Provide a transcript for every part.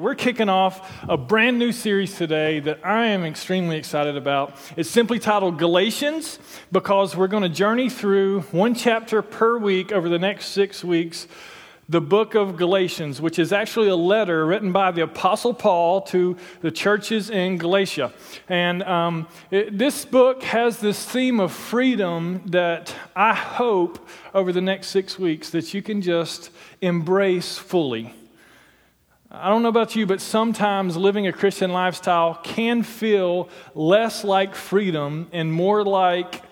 We're kicking off a brand new series today that I am extremely excited about. It's simply titled Galatians because we're going to journey through one chapter per week over the next six weeks, the book of Galatians, which is actually a letter written by the Apostle Paul to the churches in Galatia. And um, it, this book has this theme of freedom that I hope over the next six weeks that you can just embrace fully. I don't know about you, but sometimes living a Christian lifestyle can feel less like freedom and more like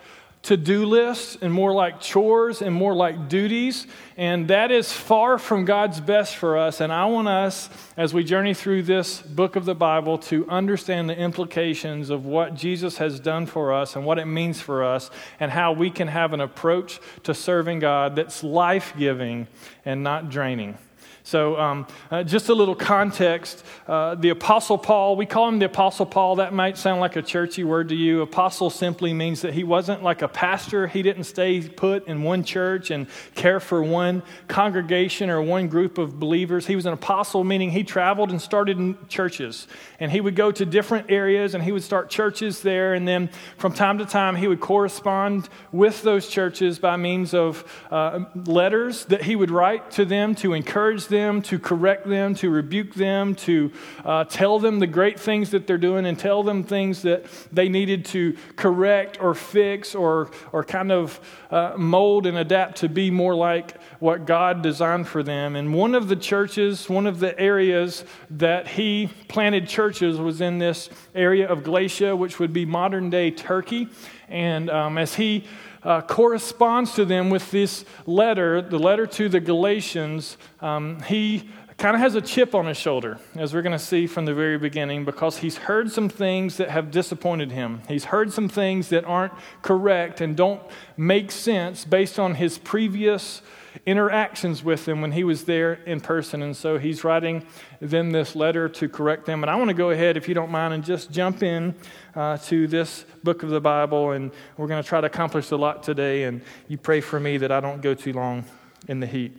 to do lists and more like chores and more like duties. And that is far from God's best for us. And I want us, as we journey through this book of the Bible, to understand the implications of what Jesus has done for us and what it means for us and how we can have an approach to serving God that's life giving and not draining. So, um, uh, just a little context. Uh, the Apostle Paul, we call him the Apostle Paul. That might sound like a churchy word to you. Apostle simply means that he wasn't like a pastor. He didn't stay put in one church and care for one congregation or one group of believers. He was an apostle, meaning he traveled and started churches. And he would go to different areas and he would start churches there. And then from time to time, he would correspond with those churches by means of uh, letters that he would write to them to encourage them them, to correct them, to rebuke them, to uh, tell them the great things that they're doing, and tell them things that they needed to correct or fix or, or kind of uh, mold and adapt to be more like what God designed for them. And one of the churches, one of the areas that he planted churches was in this area of Galatia, which would be modern day Turkey. And um, as he uh, corresponds to them with this letter, the letter to the Galatians, um, he kind of has a chip on his shoulder, as we're going to see from the very beginning, because he's heard some things that have disappointed him. He's heard some things that aren't correct and don't make sense based on his previous interactions with them when he was there in person. And so he's writing them this letter to correct them. And I want to go ahead, if you don't mind, and just jump in uh, to this book of the Bible. And we're going to try to accomplish a lot today. And you pray for me that I don't go too long in the heat.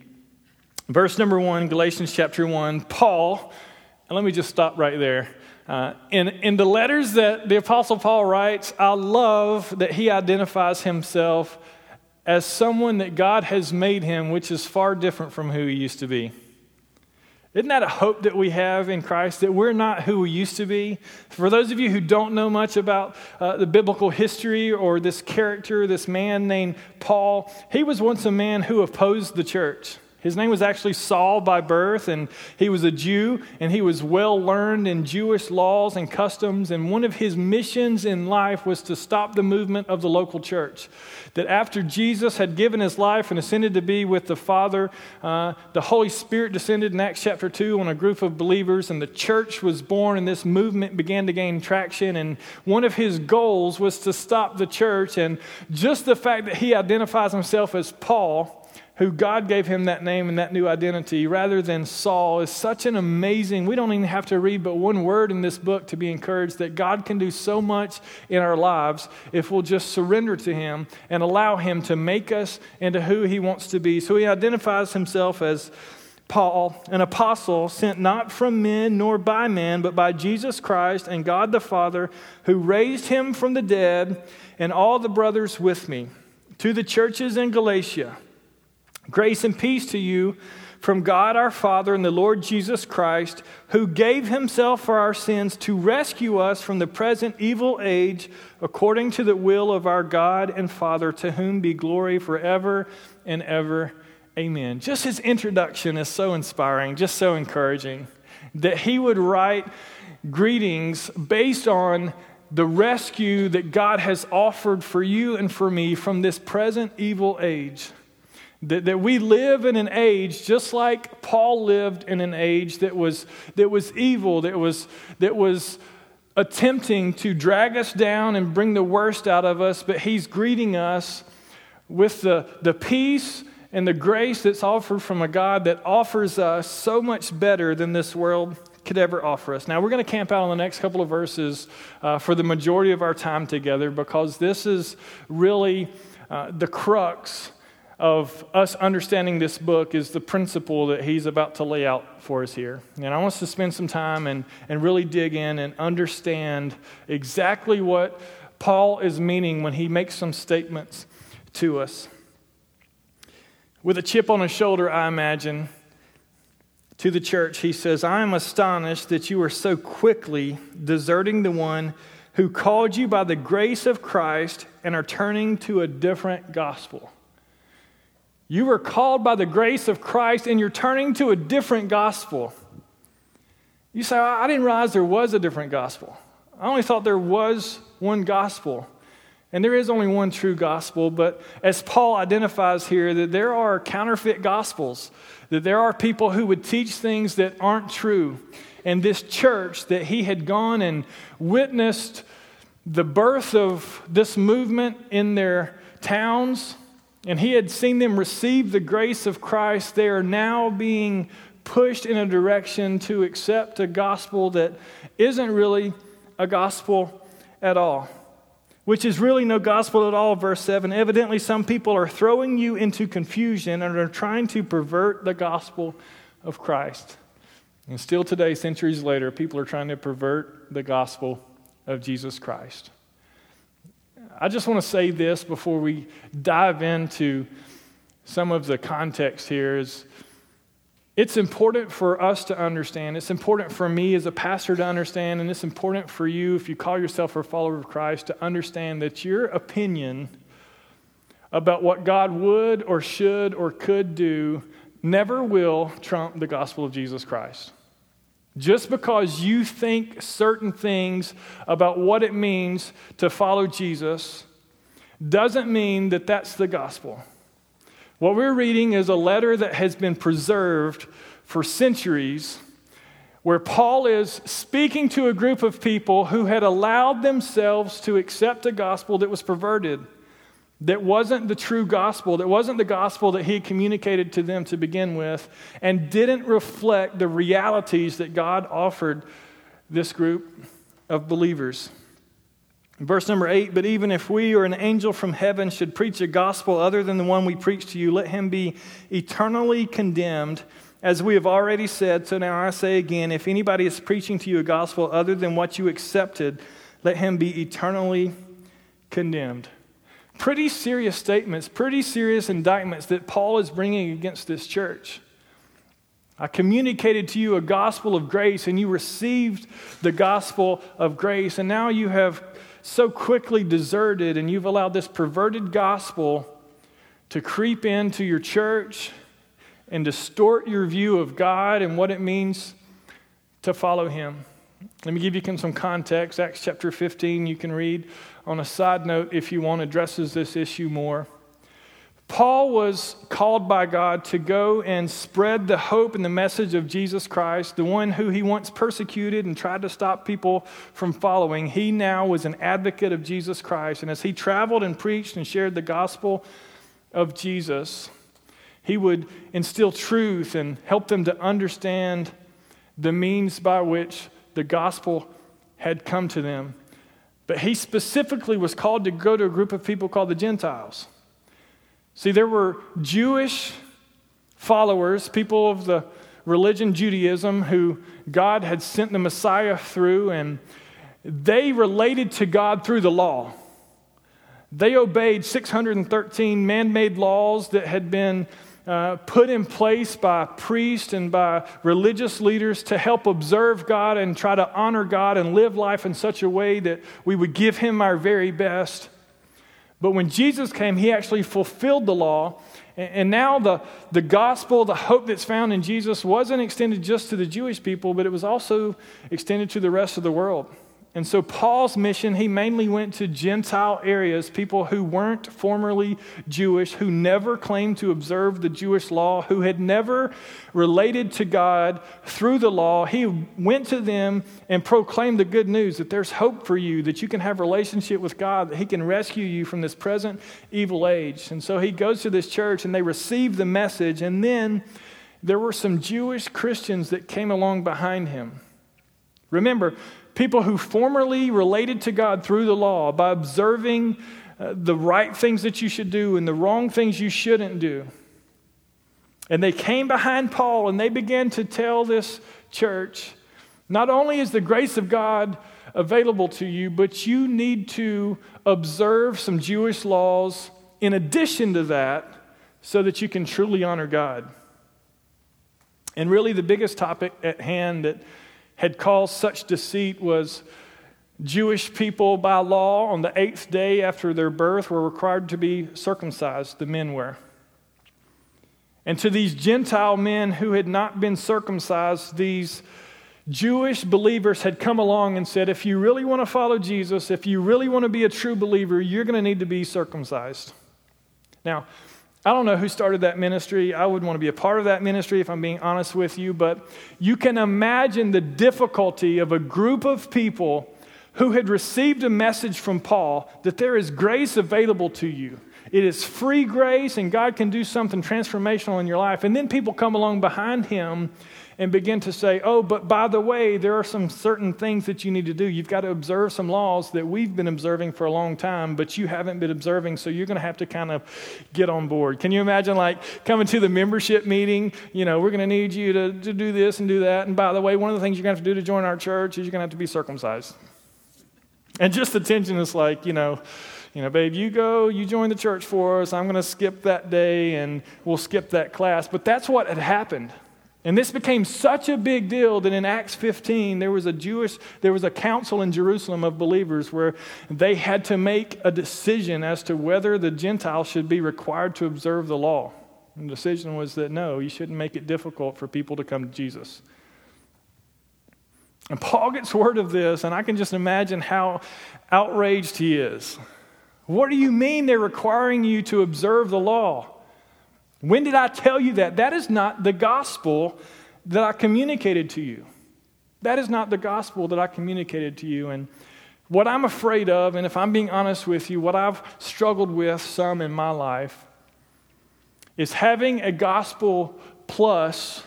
Verse number one, Galatians chapter one, Paul, and let me just stop right there. Uh, in, in the letters that the Apostle Paul writes, I love that he identifies himself as someone that God has made him, which is far different from who he used to be. Isn't that a hope that we have in Christ that we're not who we used to be? For those of you who don't know much about uh, the biblical history or this character, this man named Paul, he was once a man who opposed the church. His name was actually Saul by birth, and he was a Jew, and he was well learned in Jewish laws and customs. And one of his missions in life was to stop the movement of the local church. That after Jesus had given his life and ascended to be with the Father, uh, the Holy Spirit descended in Acts chapter 2 on a group of believers, and the church was born, and this movement began to gain traction. And one of his goals was to stop the church. And just the fact that he identifies himself as Paul who God gave him that name and that new identity rather than Saul is such an amazing, we don't even have to read but one word in this book to be encouraged that God can do so much in our lives if we'll just surrender to him and allow him to make us into who he wants to be. So he identifies himself as Paul, an apostle sent not from men nor by men, but by Jesus Christ and God the Father, who raised him from the dead, and all the brothers with me. To the churches in Galatia, Grace and peace to you from God our Father and the Lord Jesus Christ, who gave himself for our sins to rescue us from the present evil age, according to the will of our God and Father, to whom be glory forever and ever. Amen. Just his introduction is so inspiring, just so encouraging, that he would write greetings based on the rescue that God has offered for you and for me from this present evil age. That, that we live in an age just like Paul lived in an age that was, that was evil, that was, that was attempting to drag us down and bring the worst out of us, but he's greeting us with the, the peace and the grace that's offered from a God that offers us so much better than this world could ever offer us. Now, we're going to camp out on the next couple of verses uh, for the majority of our time together because this is really uh, the crux of us understanding this book is the principle that he's about to lay out for us here. And I want us to spend some time and, and really dig in and understand exactly what Paul is meaning when he makes some statements to us. With a chip on his shoulder, I imagine, to the church, he says, I am astonished that you are so quickly deserting the one who called you by the grace of Christ and are turning to a different gospel. You were called by the grace of Christ and you're turning to a different gospel. You say, I didn't realize there was a different gospel. I only thought there was one gospel. And there is only one true gospel, but as Paul identifies here, that there are counterfeit gospels, that there are people who would teach things that aren't true. And this church that he had gone and witnessed the birth of this movement in their towns, and he had seen them receive the grace of Christ, they are now being pushed in a direction to accept a gospel that isn't really a gospel at all. Which is really no gospel at all, verse 7. Evidently, some people are throwing you into confusion and are trying to pervert the gospel of Christ. And still today, centuries later, people are trying to pervert the gospel of Jesus Christ. I just want to say this before we dive into some of the context here is it's important for us to understand. It's important for me as a pastor to understand, and it's important for you, if you call yourself a follower of Christ, to understand that your opinion about what God would or should or could do never will trump the gospel of Jesus Christ. Just because you think certain things about what it means to follow Jesus doesn't mean that that's the gospel. What we're reading is a letter that has been preserved for centuries, where Paul is speaking to a group of people who had allowed themselves to accept a gospel that was perverted that wasn't the true gospel, that wasn't the gospel that he communicated to them to begin with, and didn't reflect the realities that God offered this group of believers. Verse number eight, but even if we or an angel from heaven should preach a gospel other than the one we preach to you, let him be eternally condemned. As we have already said, so now I say again if anybody is preaching to you a gospel other than what you accepted, let him be eternally condemned pretty serious statements, pretty serious indictments that Paul is bringing against this church. I communicated to you a gospel of grace, and you received the gospel of grace, and now you have so quickly deserted and you've allowed this perverted gospel to creep into your church and distort your view of God and what it means to follow Him. Let me give you some context. Acts chapter 15, you can read on a side note if you want, addresses this issue more. Paul was called by God to go and spread the hope and the message of Jesus Christ, the one who he once persecuted and tried to stop people from following. He now was an advocate of Jesus Christ. And as he traveled and preached and shared the gospel of Jesus, he would instill truth and help them to understand the means by which the gospel had come to them. But he specifically was called to go to a group of people called the Gentiles. See, there were Jewish followers, people of the religion Judaism, who God had sent the Messiah through, and they related to God through the law. They obeyed 613 man made laws that had been uh, put in place by priests and by religious leaders to help observe God and try to honor God and live life in such a way that we would give Him our very best. But when Jesus came, He actually fulfilled the law. And now the, the gospel, the hope that's found in Jesus, wasn't extended just to the Jewish people, but it was also extended to the rest of the world. And so, Paul's mission, he mainly went to Gentile areas, people who weren't formerly Jewish, who never claimed to observe the Jewish law, who had never related to God through the law. He went to them and proclaimed the good news that there's hope for you, that you can have relationship with God, that he can rescue you from this present evil age. And so he goes to this church and they receive the message. And then there were some Jewish Christians that came along behind him. Remember, people who formerly related to God through the law by observing uh, the right things that you should do and the wrong things you shouldn't do. And they came behind Paul and they began to tell this church not only is the grace of God available to you, but you need to observe some Jewish laws in addition to that so that you can truly honor God. And really, the biggest topic at hand that had caused such deceit was Jewish people, by law, on the eighth day after their birth, were required to be circumcised, the men were. And to these Gentile men who had not been circumcised, these Jewish believers had come along and said, if you really want to follow Jesus, if you really want to be a true believer, you're going to need to be circumcised. Now, I don't know who started that ministry. I would want to be a part of that ministry if I'm being honest with you, but you can imagine the difficulty of a group of people who had received a message from Paul that there is grace available to you. It is free grace, and God can do something transformational in your life. And then people come along behind him and begin to say, oh, but by the way, there are some certain things that you need to do. You've got to observe some laws that we've been observing for a long time, but you haven't been observing, so you're going to have to kind of get on board. Can you imagine, like, coming to the membership meeting? You know, we're going to need you to, to do this and do that. And by the way, one of the things you're going to have to do to join our church is you're going to have to be circumcised. And just the tension is like, you know, you know, babe, you go, you join the church for us. I'm going to skip that day and we'll skip that class. But that's what had happened. And this became such a big deal that in Acts 15, there was a Jewish, there was a council in Jerusalem of believers where they had to make a decision as to whether the Gentiles should be required to observe the law. And the decision was that no, you shouldn't make it difficult for people to come to Jesus. And Paul gets word of this, and I can just imagine how outraged he is. What do you mean they're requiring you to observe the law? When did I tell you that? That is not the gospel that I communicated to you. That is not the gospel that I communicated to you. And what I'm afraid of, and if I'm being honest with you, what I've struggled with some in my life is having a gospel plus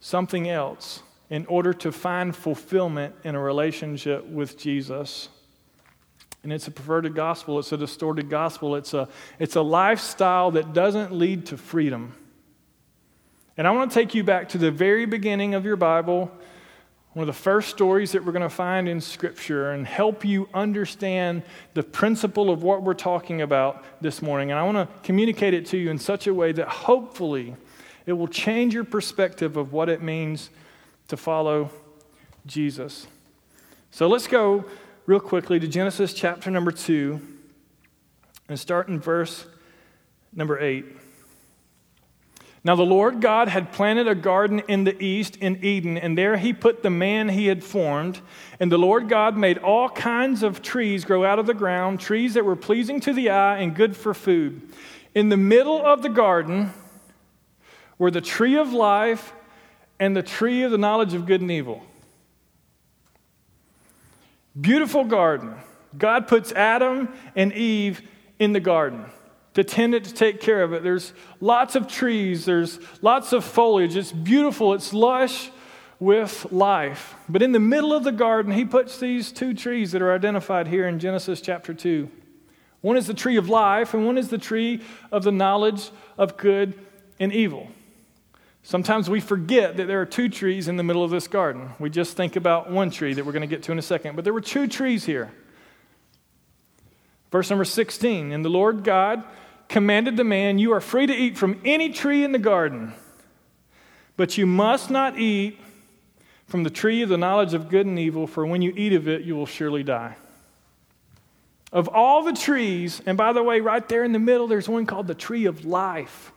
something else in order to find fulfillment in a relationship with Jesus. And it's a perverted gospel, it's a distorted gospel, it's a, it's a lifestyle that doesn't lead to freedom. And I want to take you back to the very beginning of your Bible, one of the first stories that we're going to find in Scripture, and help you understand the principle of what we're talking about this morning. And I want to communicate it to you in such a way that hopefully it will change your perspective of what it means to follow Jesus. So let's go real quickly to Genesis chapter number 2 and start in verse number 8. Now, the Lord God had planted a garden in the east in Eden, and there he put the man he had formed. And the Lord God made all kinds of trees grow out of the ground, trees that were pleasing to the eye and good for food. In the middle of the garden were the tree of life and the tree of the knowledge of good and evil. Beautiful garden. God puts Adam and Eve in the garden to tend it, to take care of it. There's lots of trees, there's lots of foliage. It's beautiful, it's lush with life. But in the middle of the garden, he puts these two trees that are identified here in Genesis chapter 2. One is the tree of life, and one is the tree of the knowledge of good and evil. Sometimes we forget that there are two trees in the middle of this garden. We just think about one tree that we're going to get to in a second, but there were two trees here. Verse number 16 And the Lord God commanded the man, You are free to eat from any tree in the garden, but you must not eat from the tree of the knowledge of good and evil, for when you eat of it, you will surely die. Of all the trees, and by the way, right there in the middle, there's one called the tree of life.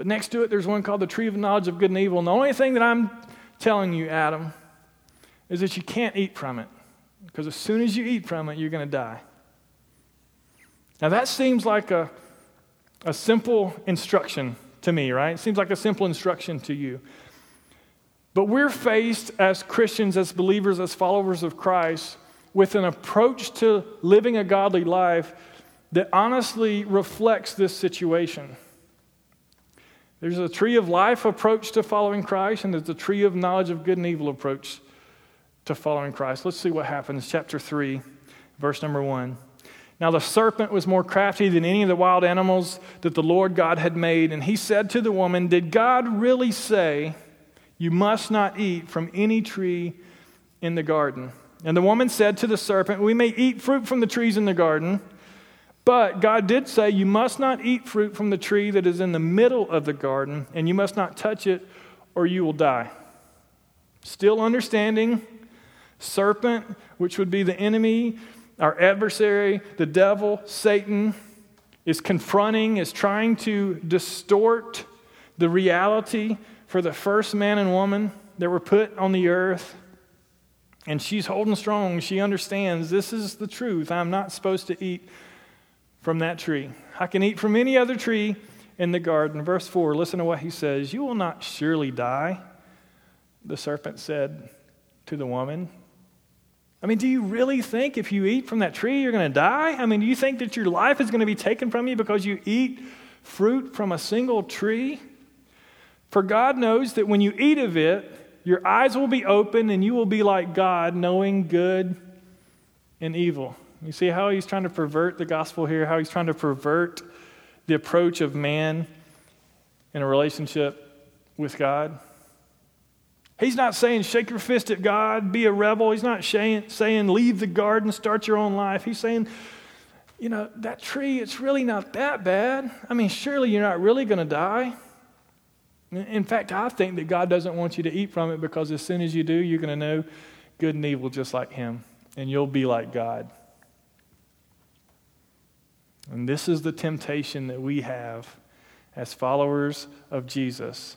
But next to it, there's one called the tree of knowledge of good and evil. And the only thing that I'm telling you, Adam, is that you can't eat from it. Because as soon as you eat from it, you're going to die. Now, that seems like a, a simple instruction to me, right? It seems like a simple instruction to you. But we're faced as Christians, as believers, as followers of Christ, with an approach to living a godly life that honestly reflects this situation. There's a tree of life approach to following Christ, and there's a tree of knowledge of good and evil approach to following Christ. Let's see what happens. Chapter 3, verse number 1. Now the serpent was more crafty than any of the wild animals that the Lord God had made. And he said to the woman, Did God really say, You must not eat from any tree in the garden? And the woman said to the serpent, We may eat fruit from the trees in the garden. But God did say, You must not eat fruit from the tree that is in the middle of the garden, and you must not touch it, or you will die. Still understanding, serpent, which would be the enemy, our adversary, the devil, Satan, is confronting, is trying to distort the reality for the first man and woman that were put on the earth. And she's holding strong. She understands this is the truth. I'm not supposed to eat from that tree. I can eat from any other tree in the garden. Verse 4, listen to what he says You will not surely die, the serpent said to the woman. I mean, do you really think if you eat from that tree, you're going to die? I mean, do you think that your life is going to be taken from you because you eat fruit from a single tree? For God knows that when you eat of it, your eyes will be open and you will be like God, knowing good and evil. You see how he's trying to pervert the gospel here, how he's trying to pervert the approach of man in a relationship with God? He's not saying shake your fist at God, be a rebel. He's not saying, leave the garden, start your own life. He's saying, you know, that tree, it's really not that bad. I mean, surely you're not really going to die. In fact, I think that God doesn't want you to eat from it because as soon as you do, you're going to know good and evil just like Him, and you'll be like God. And this is the temptation that we have as followers of Jesus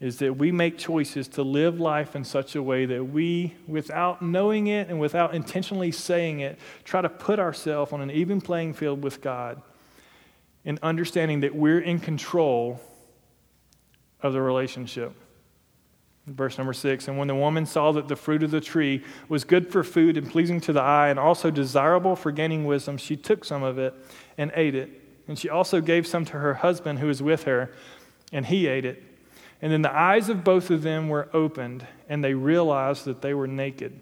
is that we make choices to live life in such a way that we, without knowing it and without intentionally saying it, try to put ourselves on an even playing field with God and understanding that we're in control of the relationship. Verse number six, and when the woman saw that the fruit of the tree was good for food and pleasing to the eye and also desirable for gaining wisdom, she took some of it and ate it. And she also gave some to her husband who was with her, and he ate it. And then the eyes of both of them were opened, and they realized that they were naked.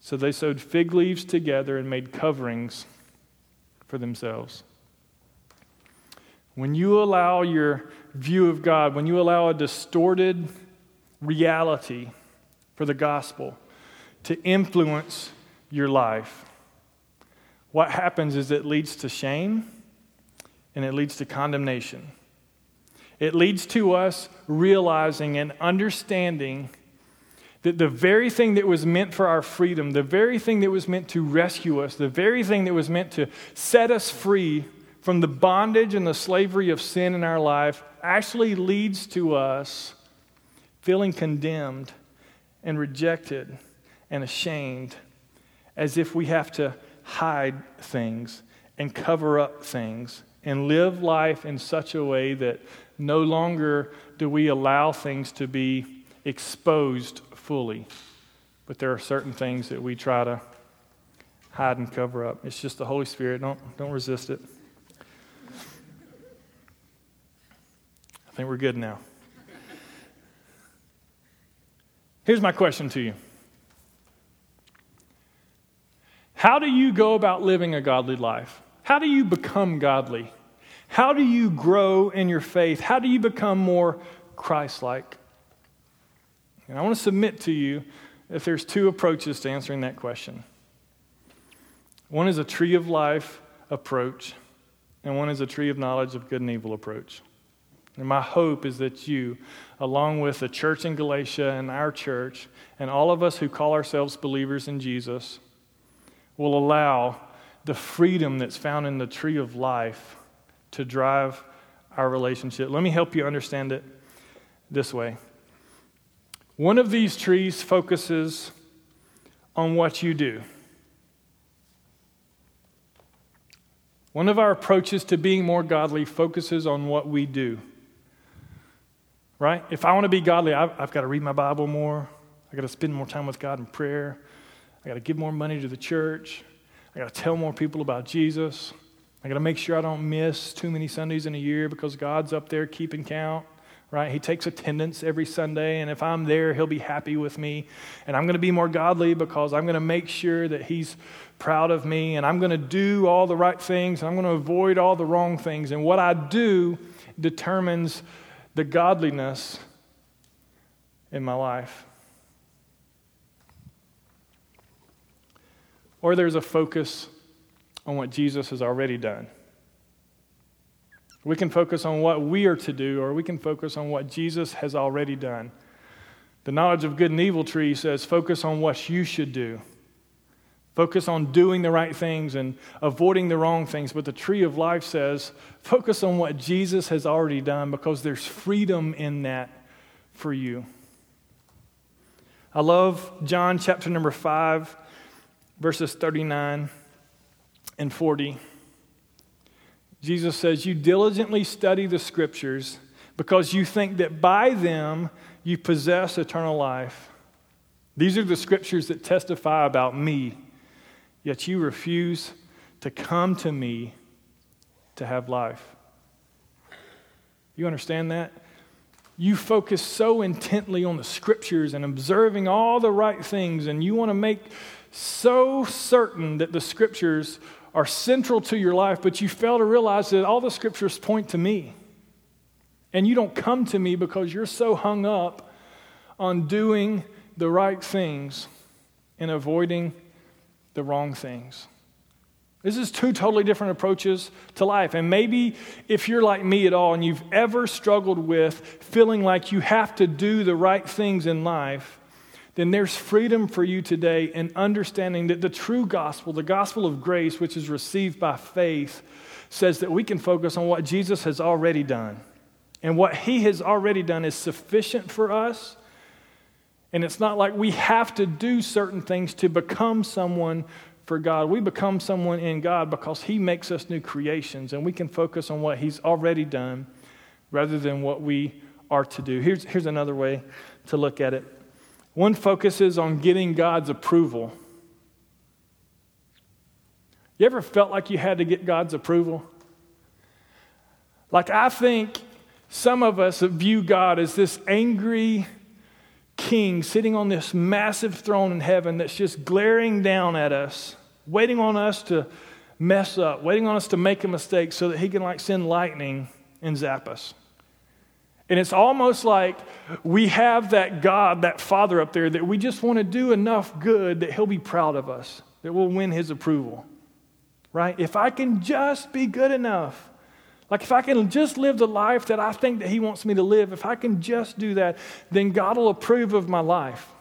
So they sewed fig leaves together and made coverings for themselves. When you allow your view of God, when you allow a distorted reality for the gospel to influence your life, what happens is it leads to shame and it leads to condemnation. It leads to us realizing and understanding that the very thing that was meant for our freedom, the very thing that was meant to rescue us, the very thing that was meant to set us free from the bondage and the slavery of sin in our life, actually leads to us feeling condemned and rejected and ashamed, as if we have to hide things and cover up things and live life in such a way that no longer do we allow things to be exposed fully. But there are certain things that we try to hide and cover up. It's just the Holy Spirit. Don't, don't resist it. I think we're good now. Here's my question to you How do you go about living a godly life? How do you become godly? How do you grow in your faith? How do you become more Christ like? And I want to submit to you that there's two approaches to answering that question. One is a tree of life approach, and one is a tree of knowledge of good and evil approach. And my hope is that you, along with the church in Galatia and our church, and all of us who call ourselves believers in Jesus, will allow the freedom that's found in the tree of life to drive our relationship. Let me help you understand it this way. One of these trees focuses on what you do. One of our approaches to being more godly focuses on what we do right? If I want to be godly, I've, I've got to read my Bible more. I've got to spend more time with God in prayer. I got to give more money to the church. I got to tell more people about Jesus. I got to make sure I don't miss too many Sundays in a year because God's up there keeping count, right? He takes attendance every Sunday, and if I'm there, he'll be happy with me. And I'm going to be more godly because I'm going to make sure that he's proud of me, and I'm going to do all the right things, and I'm going to avoid all the wrong things. And what I do determines the godliness in my life. Or there's a focus on what Jesus has already done. We can focus on what we are to do, or we can focus on what Jesus has already done. The knowledge of good and evil tree says focus on what you should do. Focus on doing the right things and avoiding the wrong things. But the tree of life says focus on what Jesus has already done because there's freedom in that for you. I love John chapter number 5, verses 39 and 40. Jesus says, You diligently study the scriptures because you think that by them you possess eternal life. These are the scriptures that testify about me, yet you refuse to come to me to have life. You understand that? You focus so intently on the scriptures and observing all the right things, and you want to make so certain that the scriptures are central to your life, but you fail to realize that all the scriptures point to me. And you don't come to me because you're so hung up on doing the right things and avoiding the wrong things. This is two totally different approaches to life. And maybe if you're like me at all and you've ever struggled with feeling like you have to do the right things in life, then there's freedom for you today in understanding that the true gospel, the gospel of grace, which is received by faith, says that we can focus on what Jesus has already done. And what he has already done is sufficient for us. And it's not like we have to do certain things to become someone for God. We become someone in God because he makes us new creations, and we can focus on what he's already done rather than what we are to do. Here's, here's another way to look at it one focuses on getting God's approval. You ever felt like you had to get God's approval? Like, I think some of us view God as this angry king sitting on this massive throne in heaven that's just glaring down at us, waiting on us to mess up, waiting on us to make a mistake so that he can, like, send lightning and zap us. And it's almost like we have that God, that Father up there, that we just want to do enough good that He'll be proud of us, that we'll win His approval. Right? If I can just be good enough, like if I can just live the life that I think that He wants me to live, if I can just do that, then God will approve of my life.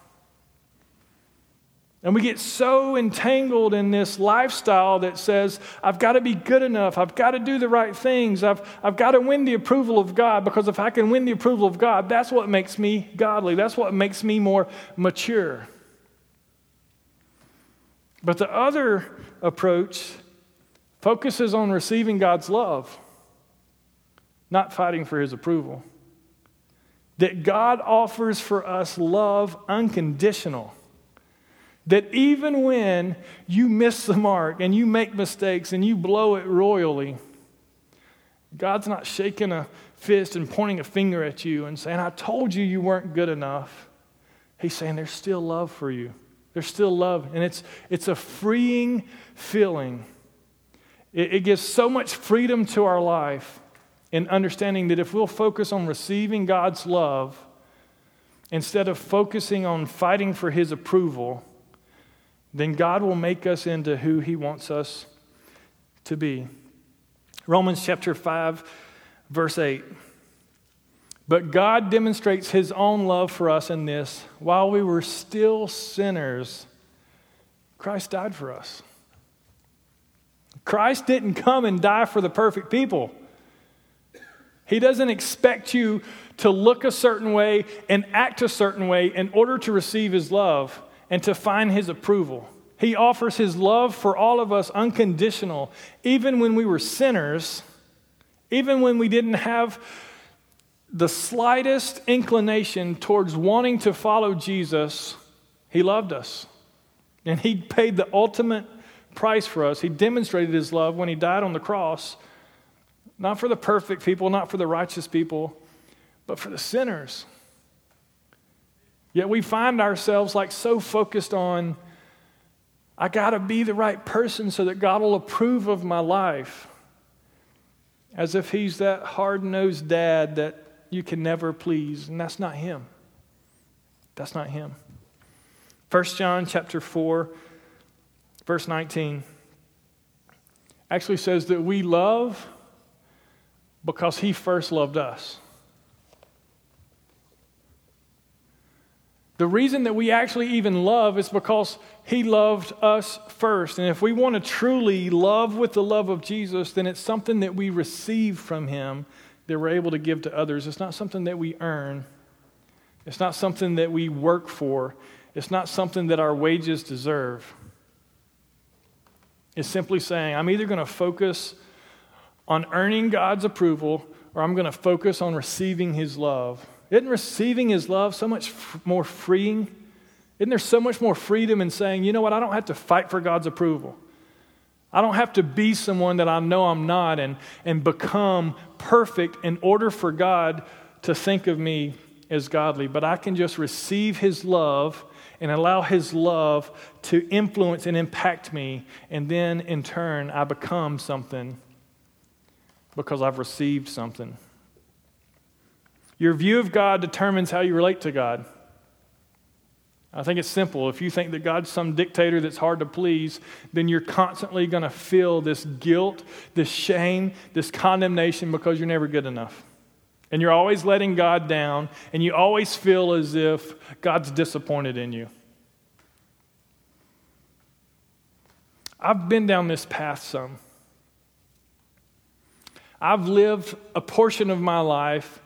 And we get so entangled in this lifestyle that says, I've got to be good enough. I've got to do the right things. I've, I've got to win the approval of God because if I can win the approval of God, that's what makes me godly. That's what makes me more mature. But the other approach focuses on receiving God's love, not fighting for his approval. That God offers for us love unconditional. That even when you miss the mark and you make mistakes and you blow it royally, God's not shaking a fist and pointing a finger at you and saying, I told you you weren't good enough. He's saying there's still love for you. There's still love. And it's, it's a freeing feeling. It, it gives so much freedom to our life in understanding that if we'll focus on receiving God's love instead of focusing on fighting for His approval, then God will make us into who He wants us to be. Romans chapter 5, verse 8. But God demonstrates His own love for us in this while we were still sinners, Christ died for us. Christ didn't come and die for the perfect people. He doesn't expect you to look a certain way and act a certain way in order to receive His love and to find his approval. He offers his love for all of us unconditional, even when we were sinners, even when we didn't have the slightest inclination towards wanting to follow Jesus, he loved us. And he paid the ultimate price for us. He demonstrated his love when he died on the cross, not for the perfect people, not for the righteous people, but for the sinners. Yet we find ourselves like so focused on, I got to be the right person so that God will approve of my life. As if He's that hard nosed dad that you can never please. And that's not Him. That's not Him. 1 John chapter 4, verse 19 actually says that we love because He first loved us. The reason that we actually even love is because He loved us first. And if we want to truly love with the love of Jesus, then it's something that we receive from Him that we're able to give to others. It's not something that we earn, it's not something that we work for, it's not something that our wages deserve. It's simply saying, I'm either going to focus on earning God's approval or I'm going to focus on receiving His love. Isn't receiving his love so much f- more freeing? Isn't there so much more freedom in saying, you know what, I don't have to fight for God's approval? I don't have to be someone that I know I'm not and, and become perfect in order for God to think of me as godly, but I can just receive His love and allow His love to influence and impact me, and then in turn, I become something because I've received something. Your view of God determines how you relate to God. I think it's simple. If you think that God's some dictator that's hard to please, then you're constantly going to feel this guilt, this shame, this condemnation because you're never good enough. And you're always letting God down, and you always feel as if God's disappointed in you. I've been down this path some. I've lived a portion of my life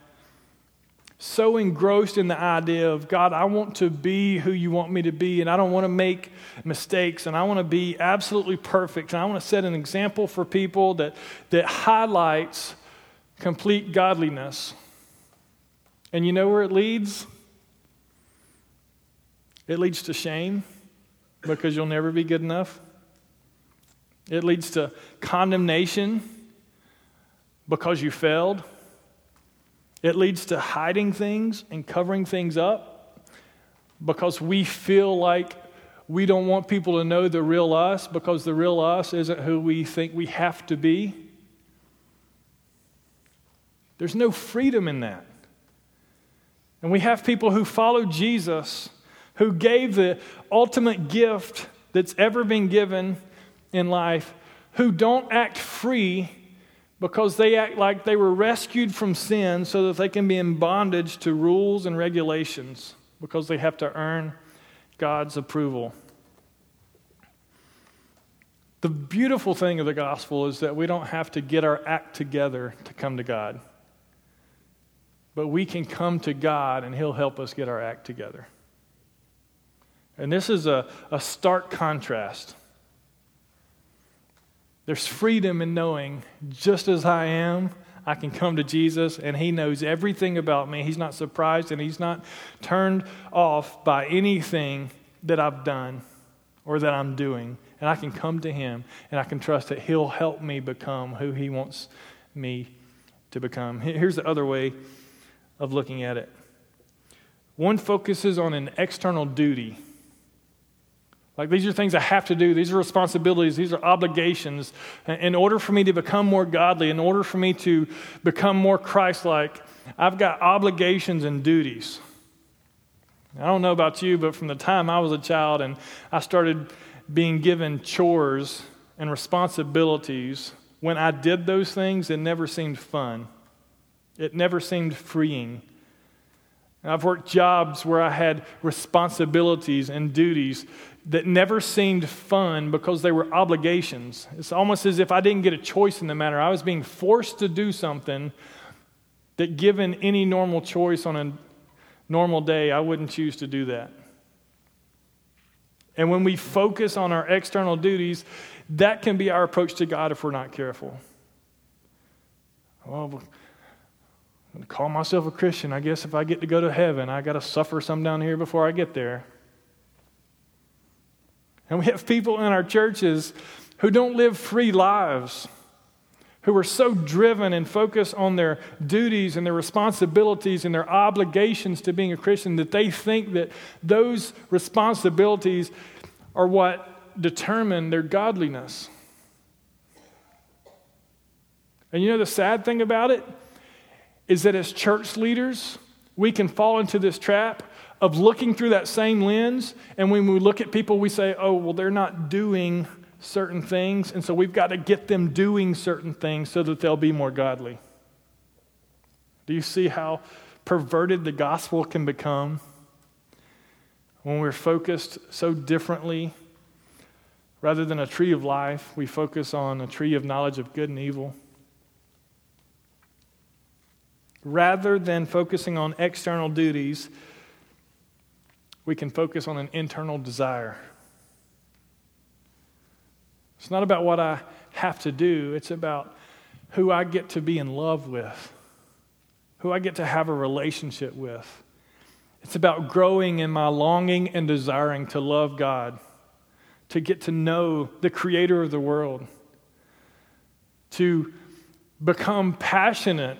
so engrossed in the idea of God, I want to be who you want me to be, and I don't want to make mistakes, and I want to be absolutely perfect, and I want to set an example for people that, that highlights complete godliness. And you know where it leads? It leads to shame because you'll never be good enough. It leads to condemnation because you failed. It leads to hiding things and covering things up because we feel like we don't want people to know the real us because the real us isn't who we think we have to be. There's no freedom in that. And we have people who follow Jesus, who gave the ultimate gift that's ever been given in life, who don't act free because they act like they were rescued from sin so that they can be in bondage to rules and regulations because they have to earn God's approval. The beautiful thing of the gospel is that we don't have to get our act together to come to God. But we can come to God and He'll help us get our act together. And this is a, a stark contrast. There's freedom in knowing just as I am, I can come to Jesus and He knows everything about me. He's not surprised and He's not turned off by anything that I've done or that I'm doing. And I can come to Him and I can trust that He'll help me become who He wants me to become. Here's the other way of looking at it one focuses on an external duty like these are things I have to do. These are responsibilities. These are obligations. In order for me to become more godly, in order for me to become more Christ like, I've got obligations and duties. I don't know about you, but from the time I was a child and I started being given chores and responsibilities, when I did those things, it never seemed fun. It never seemed freeing. I've worked jobs where I had responsibilities and duties that never seemed fun because they were obligations. It's almost as if I didn't get a choice in the matter. I was being forced to do something that, given any normal choice on a normal day, I wouldn't choose to do that. And when we focus on our external duties, that can be our approach to God if we're not careful. Well, I'm call myself a Christian. I guess if I get to go to heaven, I got to suffer some down here before I get there. And we have people in our churches who don't live free lives, who are so driven and focused on their duties and their responsibilities and their obligations to being a Christian that they think that those responsibilities are what determine their godliness. And you know the sad thing about it is that as church leaders, we can fall into this trap of looking through that same lens. And when we look at people, we say, oh, well, they're not doing certain things, and so we've got to get them doing certain things so that they'll be more godly. Do you see how perverted the gospel can become when we're focused so differently? Rather than a tree of life, we focus on a tree of knowledge of good and evil. Rather than focusing on external duties, we can focus on an internal desire. It's not about what I have to do, it's about who I get to be in love with, who I get to have a relationship with. It's about growing in my longing and desiring to love God, to get to know the creator of the world, to become passionate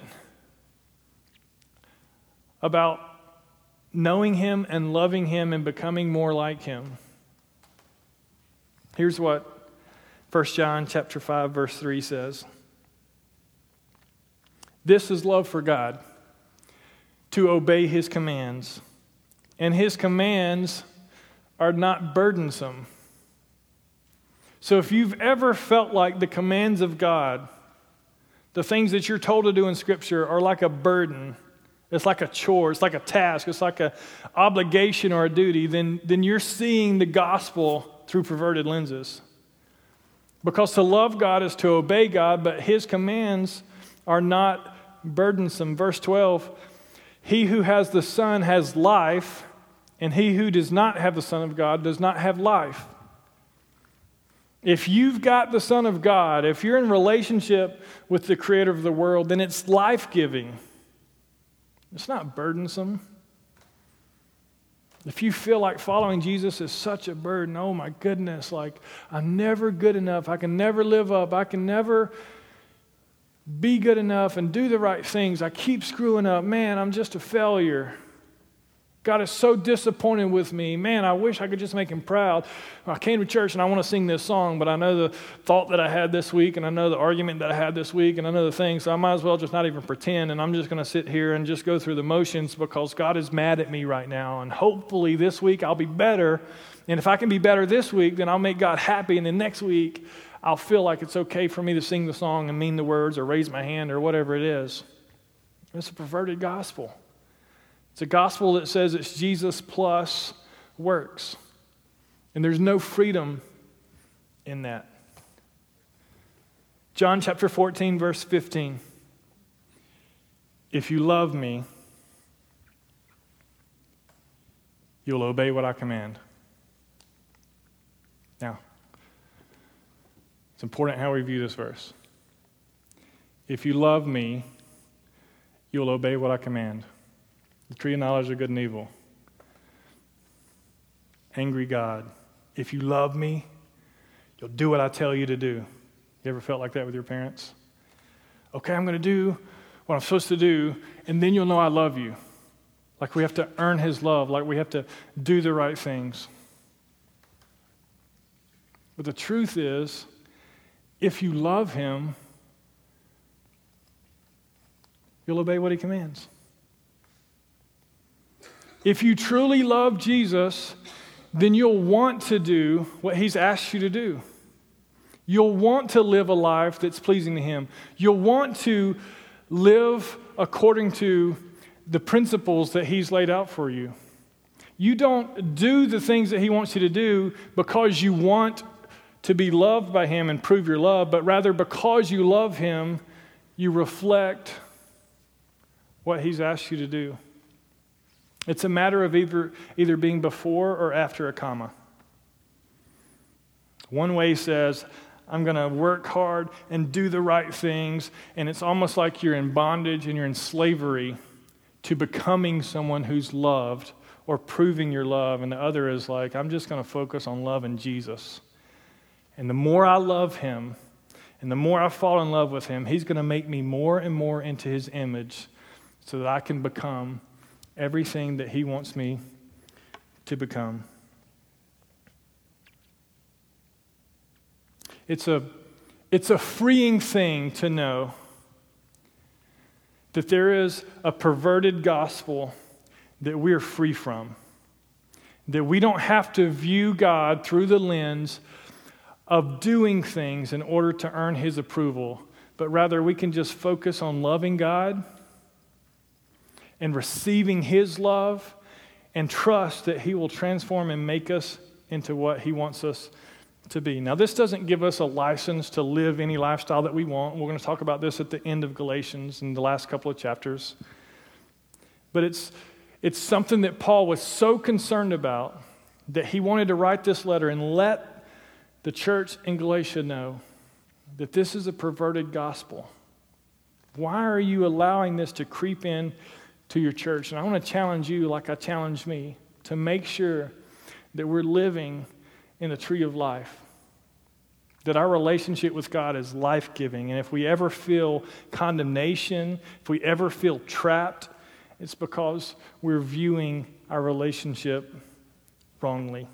about knowing Him and loving Him and becoming more like Him. Here's what 1 John chapter 5 verse 3 says, This is love for God, to obey his commands. And his commands are not burdensome. So if you've ever felt like the commands of God, the things that you're told to do in scripture are like a burden, it's like a chore, it's like a task, it's like an obligation or a duty, then, then you're seeing the gospel through perverted lenses. Because to love God is to obey God, but his commands are not burdensome. Verse 12 He who has the Son has life, and he who does not have the Son of God does not have life. If you've got the Son of God, if you're in relationship with the Creator of the world, then it's life giving. It's not burdensome. If you feel like following Jesus is such a burden, oh my goodness, like I'm never good enough. I can never live up. I can never be good enough and do the right things. I keep screwing up. Man, I'm just a failure. God is so disappointed with me. Man, I wish I could just make him proud. I came to church and I want to sing this song, but I know the thought that I had this week, and I know the argument that I had this week, and I know the things, so I might as well just not even pretend, and I'm just going to sit here and just go through the motions because God is mad at me right now. And hopefully this week I'll be better. And if I can be better this week, then I'll make God happy, and then next week I'll feel like it's okay for me to sing the song and mean the words or raise my hand or whatever it is. It's a perverted gospel. It's a gospel that says it's Jesus plus works. And there's no freedom in that. John chapter 14, verse 15. If you love me, you'll obey what I command. Now, it's important how we view this verse. If you love me, you'll obey what I command. The tree of knowledge of good and evil. Angry God. If you love me, you'll do what I tell you to do. You ever felt like that with your parents? Okay, I'm going to do what I'm supposed to do, and then you'll know I love you. Like we have to earn his love, like we have to do the right things. But the truth is, if you love him, you'll obey what he commands. If you truly love Jesus, then you'll want to do what he's asked you to do. You'll want to live a life that's pleasing to him. You'll want to live according to the principles that he's laid out for you. You don't do the things that he wants you to do because you want to be loved by him and prove your love, but rather because you love him, you reflect what he's asked you to do. It's a matter of either, either being before or after a comma. One way says, I'm going to work hard and do the right things, and it's almost like you're in bondage and you're in slavery to becoming someone who's loved or proving your love. And the other is like, I'm just going to focus on loving Jesus. And the more I love him, And the more I fall in love with him, he's going to make me more and more into his image so that I can become everything that he wants me to become. It's a, it's a freeing thing to know that there is a perverted gospel that we're free from. That we don't have to view God through the lens of doing things in order to earn His approval, but rather we can just focus on loving God and receiving His love and trust that He will transform and make us into what He wants us to be. Now, this doesn't give us a license to live any lifestyle that we want. We're going to talk about this at the end of Galatians in the last couple of chapters. But it's, it's something that Paul was so concerned about that he wanted to write this letter and let the church in Galatia know that this is a perverted gospel. Why are you allowing this to creep in to your church? And I want to challenge you, like I challenge me, to make sure that we're living in the tree of life. That our relationship with God is life giving. And if we ever feel condemnation, if we ever feel trapped, it's because we're viewing our relationship wrongly.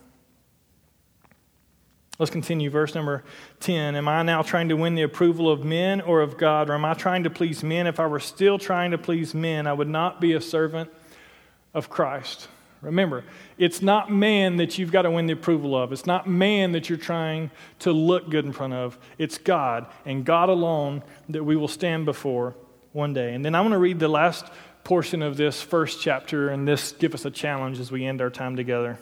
Let's continue. Verse number 10. Am I now trying to win the approval of men or of God? Or am I trying to please men? If I were still trying to please men, I would not be a servant of Christ. Remember, it's not man that you've got to win the approval of. It's not man that you're trying to look good in front of. It's God, and God alone that we will stand before one day. And then I want to read the last portion of this first chapter, and this give us a challenge as we end our time together.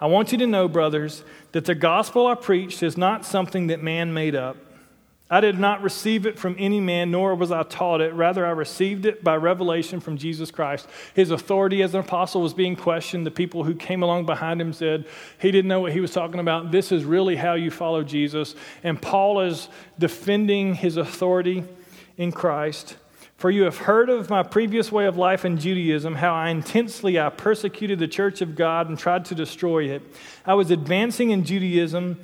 I want you to know, brothers, that the gospel I preached is not something that man made up. I did not receive it from any man, nor was I taught it. Rather, I received it by revelation from Jesus Christ. His authority as an apostle was being questioned. The people who came along behind him said he didn't know what he was talking about. This is really how you follow Jesus. And Paul is defending his authority in Christ. For you have heard of my previous way of life in Judaism, how I intensely I persecuted the church of God and tried to destroy it. I was advancing in Judaism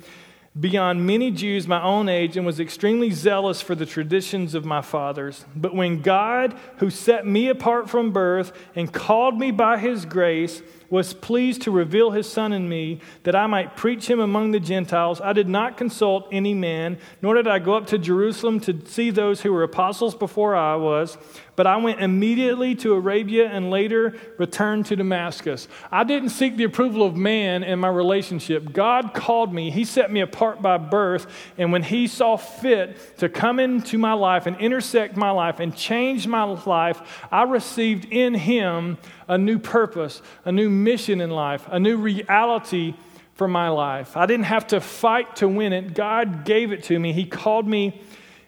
beyond many Jews my own age and was extremely zealous for the traditions of my fathers. But when God, who set me apart from birth and called me by his grace, was pleased to reveal his Son in me, that I might preach him among the Gentiles, I did not consult any man, nor did I go up to Jerusalem to see those who were apostles before I was, but I went immediately to Arabia and later returned to Damascus. I didn't seek the approval of man in my relationship. God called me, He set me apart by birth, and when He saw fit to come into my life and intersect my life and change my life, I received in Him a new purpose, a new mission in life, a new reality for my life. I didn't have to fight to win it. God gave it to me. He called me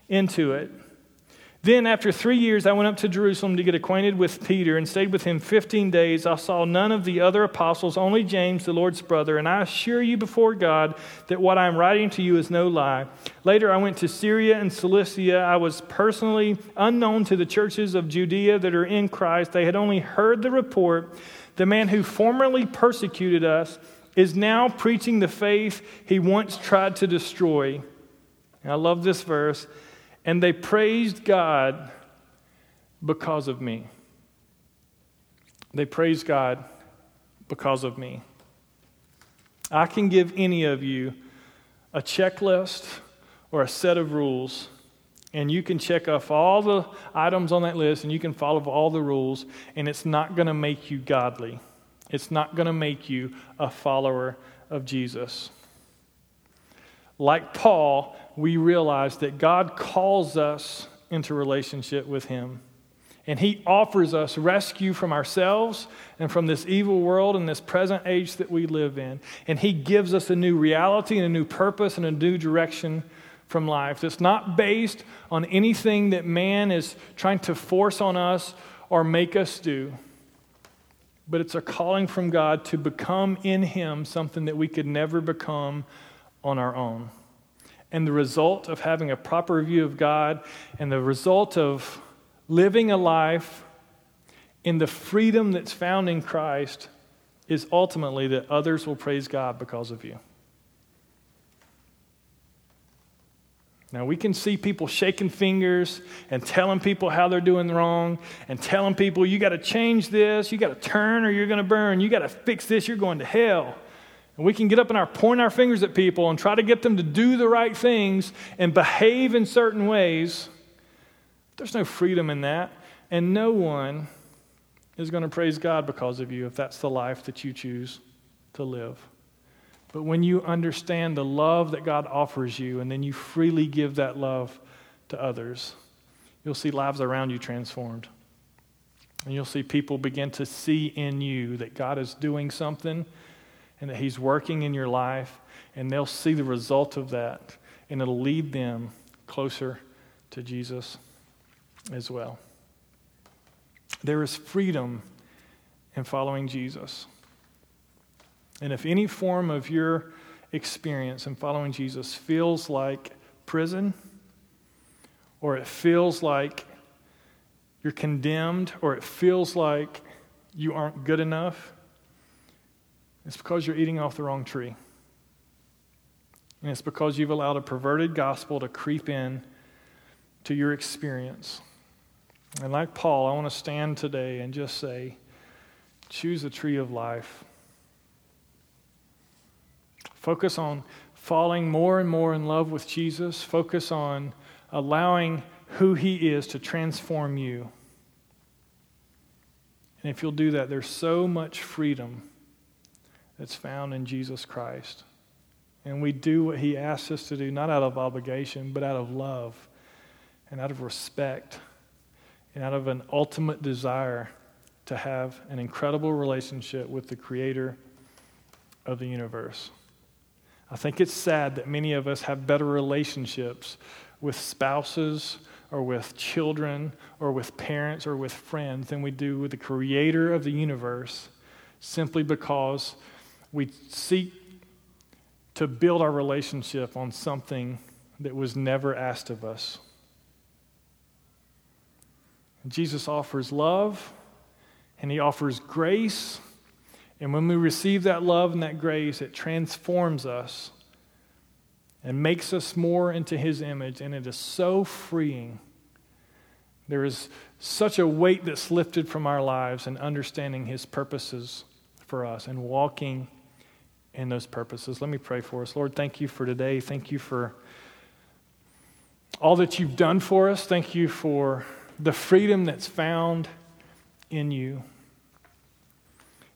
into it. Then, after three years, I went up to Jerusalem to get acquainted with Peter and stayed with him 15 days. I saw none of the other apostles, only James, the Lord's brother. And I assure you before God that what I am writing to you is no lie. Later, I went to Syria and Cilicia. I was personally unknown to the churches of Judea that are in Christ. They had only heard the report. The man who formerly persecuted us is now preaching the faith he once tried to destroy. And I love this verse and they praised God because of me. They praised God because of me. I can give any of you a checklist or a set of rules, and you can check off all the items on that list and you can follow all the rules, and it's not going to make you godly. It's not going to make you a follower of Jesus. Like Paul, we realize that God calls us into relationship with Him. And He offers us rescue from ourselves and from this evil world and this present age that we live in. And He gives us a new reality and a new purpose and a new direction from life that's not based on anything that man is trying to force on us or make us do. But it's a calling from God to become in Him something that we could never become on our own. And the result of having a proper view of God and the result of living a life in the freedom that's found in Christ is ultimately that others will praise God because of you. Now, we can see people shaking fingers and telling people how they're doing wrong and telling people, you got to change this, you got to turn or you're going to burn, you got to fix this, you're going to hell. And we can get up and our, point our fingers at people and try to get them to do the right things and behave in certain ways. There's no freedom in that. And no one is going to praise God because of you if that's the life that you choose to live. But when you understand the love that God offers you and then you freely give that love to others, you'll see lives around you transformed. And you'll see people begin to see in you that God is doing something and that He's working in your life, and they'll see the result of that, and it'll lead them closer to Jesus as well. There is freedom in following Jesus. And if any form of your experience in following Jesus feels like prison, or it feels like you're condemned, or it feels like you aren't good enough, it's because you're eating off the wrong tree. And it's because you've allowed a perverted gospel to creep in to your experience. And like Paul, I want to stand today and just say, choose the tree of life. Focus on falling more and more in love with Jesus. Focus on allowing who He is to transform you. And if you'll do that, there's so much freedom that's found in Jesus Christ. And we do what He asks us to do, not out of obligation, but out of love and out of respect and out of an ultimate desire to have an incredible relationship with the Creator of the universe. I think it's sad that many of us have better relationships with spouses or with children or with parents or with friends than we do with the creator of the universe simply because we seek to build our relationship on something that was never asked of us. Jesus offers love and he offers grace and when we receive that love and that grace, it transforms us and makes us more into His image. And it is so freeing. There is such a weight that's lifted from our lives and understanding His purposes for us and walking in those purposes. Let me pray for us. Lord, thank you for today. Thank you for all that you've done for us. Thank you for the freedom that's found in you.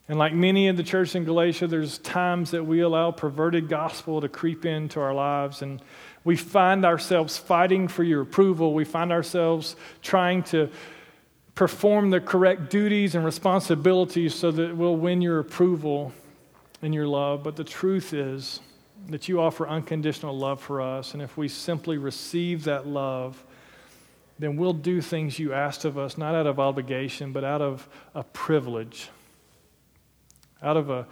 And like many in the church in Galatia, there's times that we allow perverted gospel to creep into our lives, and we find ourselves fighting for your approval. We find ourselves trying to perform the correct duties and responsibilities so that we'll win your approval and your love. But the truth is that you offer unconditional love for us, and if we simply receive that love, then we'll do things you asked of us, not out of obligation, but out of a privilege out of a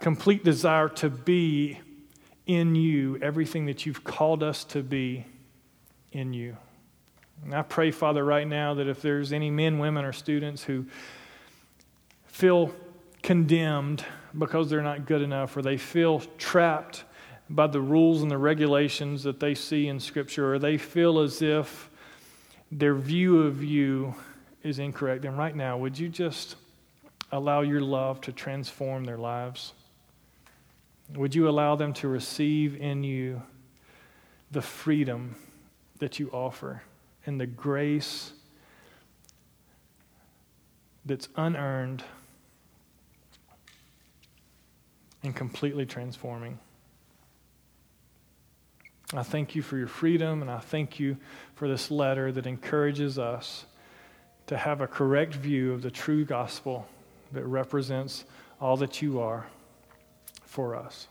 complete desire to be in you everything that you've called us to be in you. And I pray, Father, right now that if there's any men, women, or students who feel condemned because they're not good enough, or they feel trapped by the rules and the regulations that they see in Scripture, or they feel as if their view of you is incorrect, then right now, would you just allow your love to transform their lives? Would you allow them to receive in you the freedom that you offer and the grace that's unearned and completely transforming? I thank you for your freedom, and I thank you for this letter that encourages us to have a correct view of the true gospel that represents all that you are for us.